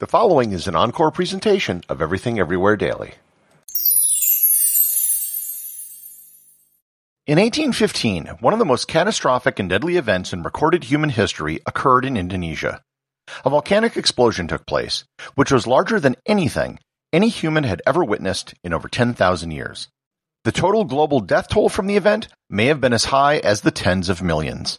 The following is an encore presentation of Everything Everywhere Daily. In 1815, one of the most catastrophic and deadly events in recorded human history occurred in Indonesia. A volcanic explosion took place, which was larger than anything any human had ever witnessed in over 10,000 years. The total global death toll from the event may have been as high as the tens of millions.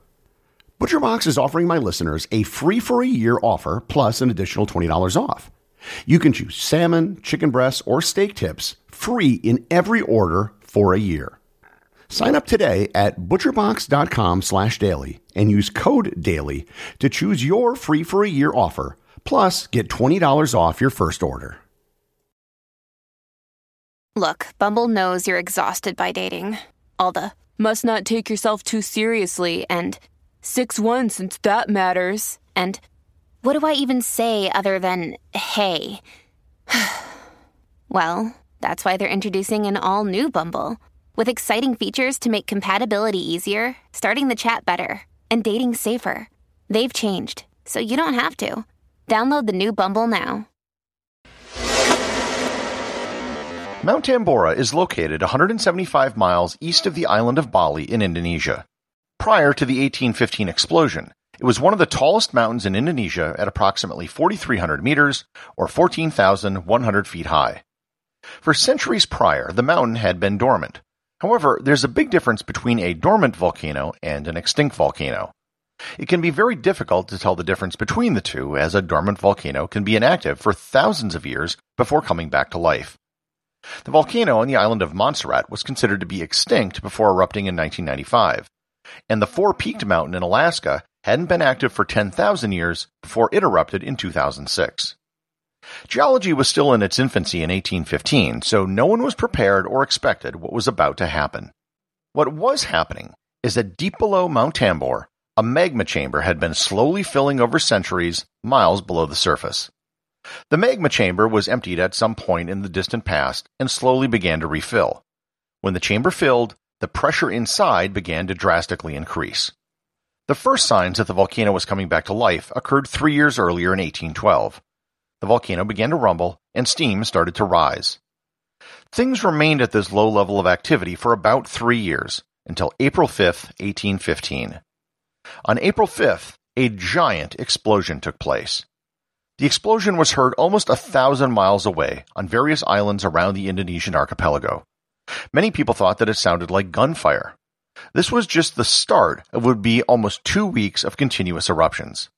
ButcherBox is offering my listeners a free for a year offer plus an additional $20 off. You can choose salmon, chicken breasts, or steak tips free in every order for a year. Sign up today at butcherbox.com slash daily and use code DAILY to choose your free for a year offer, plus get $20 off your first order. Look, Bumble knows you're exhausted by dating. All the must not take yourself too seriously and 6 1 since that matters. And what do I even say other than hey? well, that's why they're introducing an all new Bumble with exciting features to make compatibility easier, starting the chat better, and dating safer. They've changed, so you don't have to. Download the new Bumble now. Mount Tambora is located 175 miles east of the island of Bali in Indonesia. Prior to the 1815 explosion, it was one of the tallest mountains in Indonesia at approximately 4,300 meters or 14,100 feet high. For centuries prior, the mountain had been dormant. However, there's a big difference between a dormant volcano and an extinct volcano. It can be very difficult to tell the difference between the two, as a dormant volcano can be inactive for thousands of years before coming back to life. The volcano on the island of Montserrat was considered to be extinct before erupting in 1995, and the Four Peaked Mountain in Alaska hadn't been active for 10,000 years before it erupted in 2006. Geology was still in its infancy in 1815, so no one was prepared or expected what was about to happen. What was happening is that deep below Mount Tambor, a magma chamber had been slowly filling over centuries, miles below the surface. The magma chamber was emptied at some point in the distant past and slowly began to refill. When the chamber filled, the pressure inside began to drastically increase. The first signs that the volcano was coming back to life occurred three years earlier in 1812. The volcano began to rumble and steam started to rise. Things remained at this low level of activity for about three years, until April 5, 1815. On April 5th, a giant explosion took place. The explosion was heard almost a thousand miles away on various islands around the Indonesian archipelago. Many people thought that it sounded like gunfire. This was just the start of would be almost two weeks of continuous eruptions.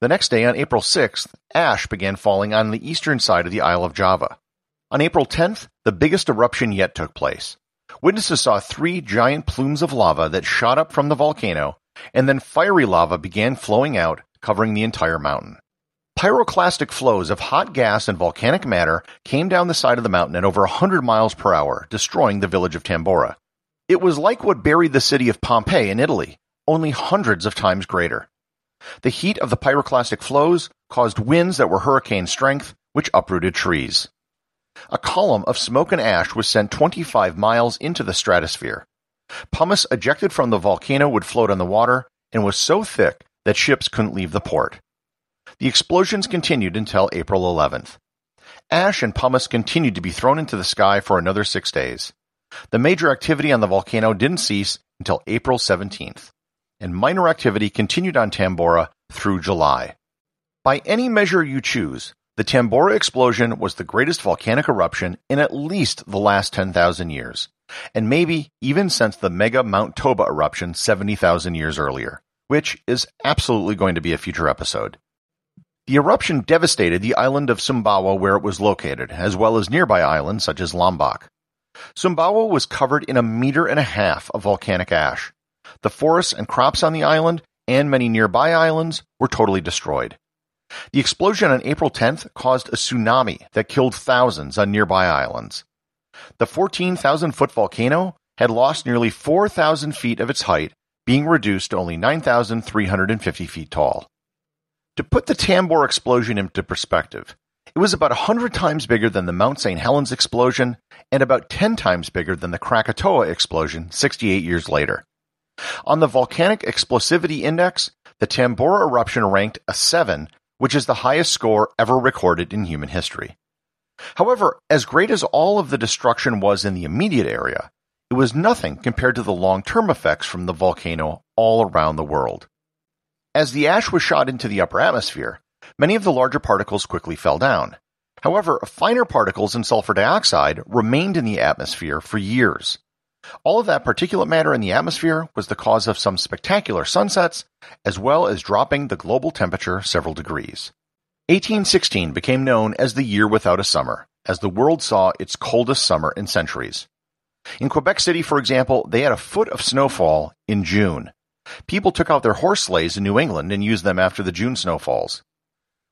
The next day, on April 6th, ash began falling on the eastern side of the Isle of Java. On April 10th, the biggest eruption yet took place. Witnesses saw three giant plumes of lava that shot up from the volcano, and then fiery lava began flowing out, covering the entire mountain. Pyroclastic flows of hot gas and volcanic matter came down the side of the mountain at over 100 miles per hour, destroying the village of Tambora. It was like what buried the city of Pompeii in Italy, only hundreds of times greater. The heat of the pyroclastic flows caused winds that were hurricane strength, which uprooted trees. A column of smoke and ash was sent 25 miles into the stratosphere. Pumice ejected from the volcano would float on the water and was so thick that ships couldn't leave the port. The explosions continued until April 11th. Ash and pumice continued to be thrown into the sky for another six days. The major activity on the volcano didn't cease until April 17th, and minor activity continued on Tambora through July. By any measure you choose, the Tambora explosion was the greatest volcanic eruption in at least the last 10,000 years, and maybe even since the mega Mount Toba eruption 70,000 years earlier, which is absolutely going to be a future episode. The eruption devastated the island of Sumbawa where it was located, as well as nearby islands such as Lombok. Sumbawa was covered in a meter and a half of volcanic ash. The forests and crops on the island and many nearby islands were totally destroyed. The explosion on April 10th caused a tsunami that killed thousands on nearby islands. The 14,000 foot volcano had lost nearly 4,000 feet of its height, being reduced to only 9,350 feet tall. To put the Tambora explosion into perspective, it was about 100 times bigger than the Mount St. Helens explosion and about 10 times bigger than the Krakatoa explosion 68 years later. On the Volcanic Explosivity Index, the Tambora eruption ranked a 7 which is the highest score ever recorded in human history. However, as great as all of the destruction was in the immediate area, it was nothing compared to the long-term effects from the volcano all around the world. As the ash was shot into the upper atmosphere, many of the larger particles quickly fell down. However, finer particles and sulfur dioxide remained in the atmosphere for years. All of that particulate matter in the atmosphere was the cause of some spectacular sunsets, as well as dropping the global temperature several degrees. 1816 became known as the year without a summer, as the world saw its coldest summer in centuries. In Quebec City, for example, they had a foot of snowfall in June. People took out their horse sleighs in New England and used them after the June snowfalls.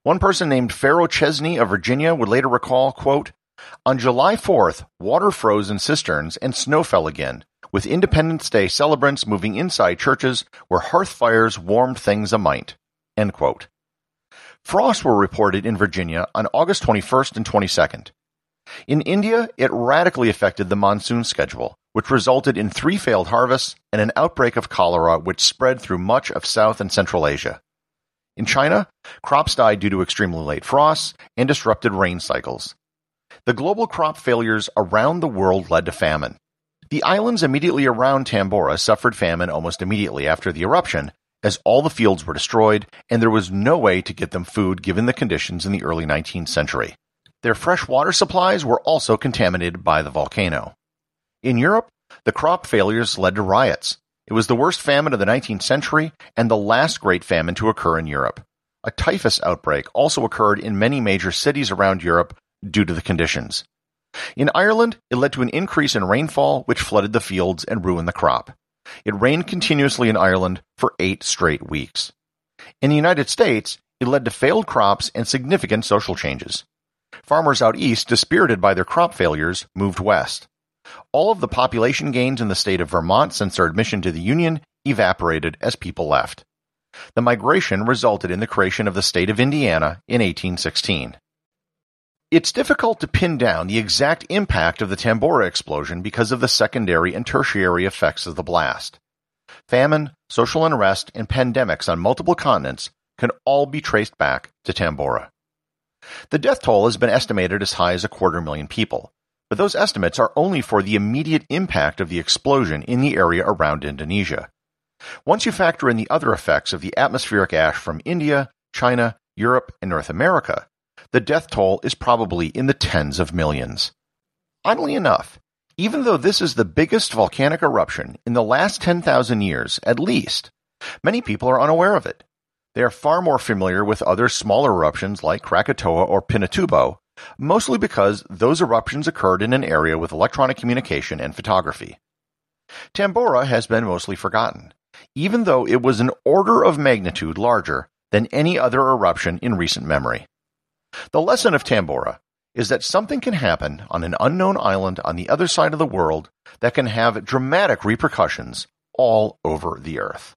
One person named Pharaoh Chesney of Virginia would later recall, quote, on July 4th, water froze in cisterns and snow fell again, with Independence Day celebrants moving inside churches where hearth fires warmed things a mite. Frosts were reported in Virginia on August 21st and 22nd. In India, it radically affected the monsoon schedule, which resulted in three failed harvests and an outbreak of cholera which spread through much of South and Central Asia. In China, crops died due to extremely late frosts and disrupted rain cycles. The global crop failures around the world led to famine. The islands immediately around Tambora suffered famine almost immediately after the eruption, as all the fields were destroyed and there was no way to get them food given the conditions in the early 19th century. Their fresh water supplies were also contaminated by the volcano. In Europe, the crop failures led to riots. It was the worst famine of the 19th century and the last great famine to occur in Europe. A typhus outbreak also occurred in many major cities around Europe due to the conditions. In Ireland, it led to an increase in rainfall which flooded the fields and ruined the crop. It rained continuously in Ireland for eight straight weeks. In the United States, it led to failed crops and significant social changes. Farmers out east, dispirited by their crop failures, moved west. All of the population gains in the state of Vermont since their admission to the Union evaporated as people left. The migration resulted in the creation of the state of Indiana in 1816. It's difficult to pin down the exact impact of the Tambora explosion because of the secondary and tertiary effects of the blast. Famine, social unrest, and pandemics on multiple continents can all be traced back to Tambora. The death toll has been estimated as high as a quarter million people, but those estimates are only for the immediate impact of the explosion in the area around Indonesia. Once you factor in the other effects of the atmospheric ash from India, China, Europe, and North America, the death toll is probably in the tens of millions. Oddly enough, even though this is the biggest volcanic eruption in the last 10,000 years at least, many people are unaware of it. They are far more familiar with other smaller eruptions like Krakatoa or Pinatubo, mostly because those eruptions occurred in an area with electronic communication and photography. Tambora has been mostly forgotten, even though it was an order of magnitude larger than any other eruption in recent memory. The lesson of Tambora is that something can happen on an unknown island on the other side of the world that can have dramatic repercussions all over the earth.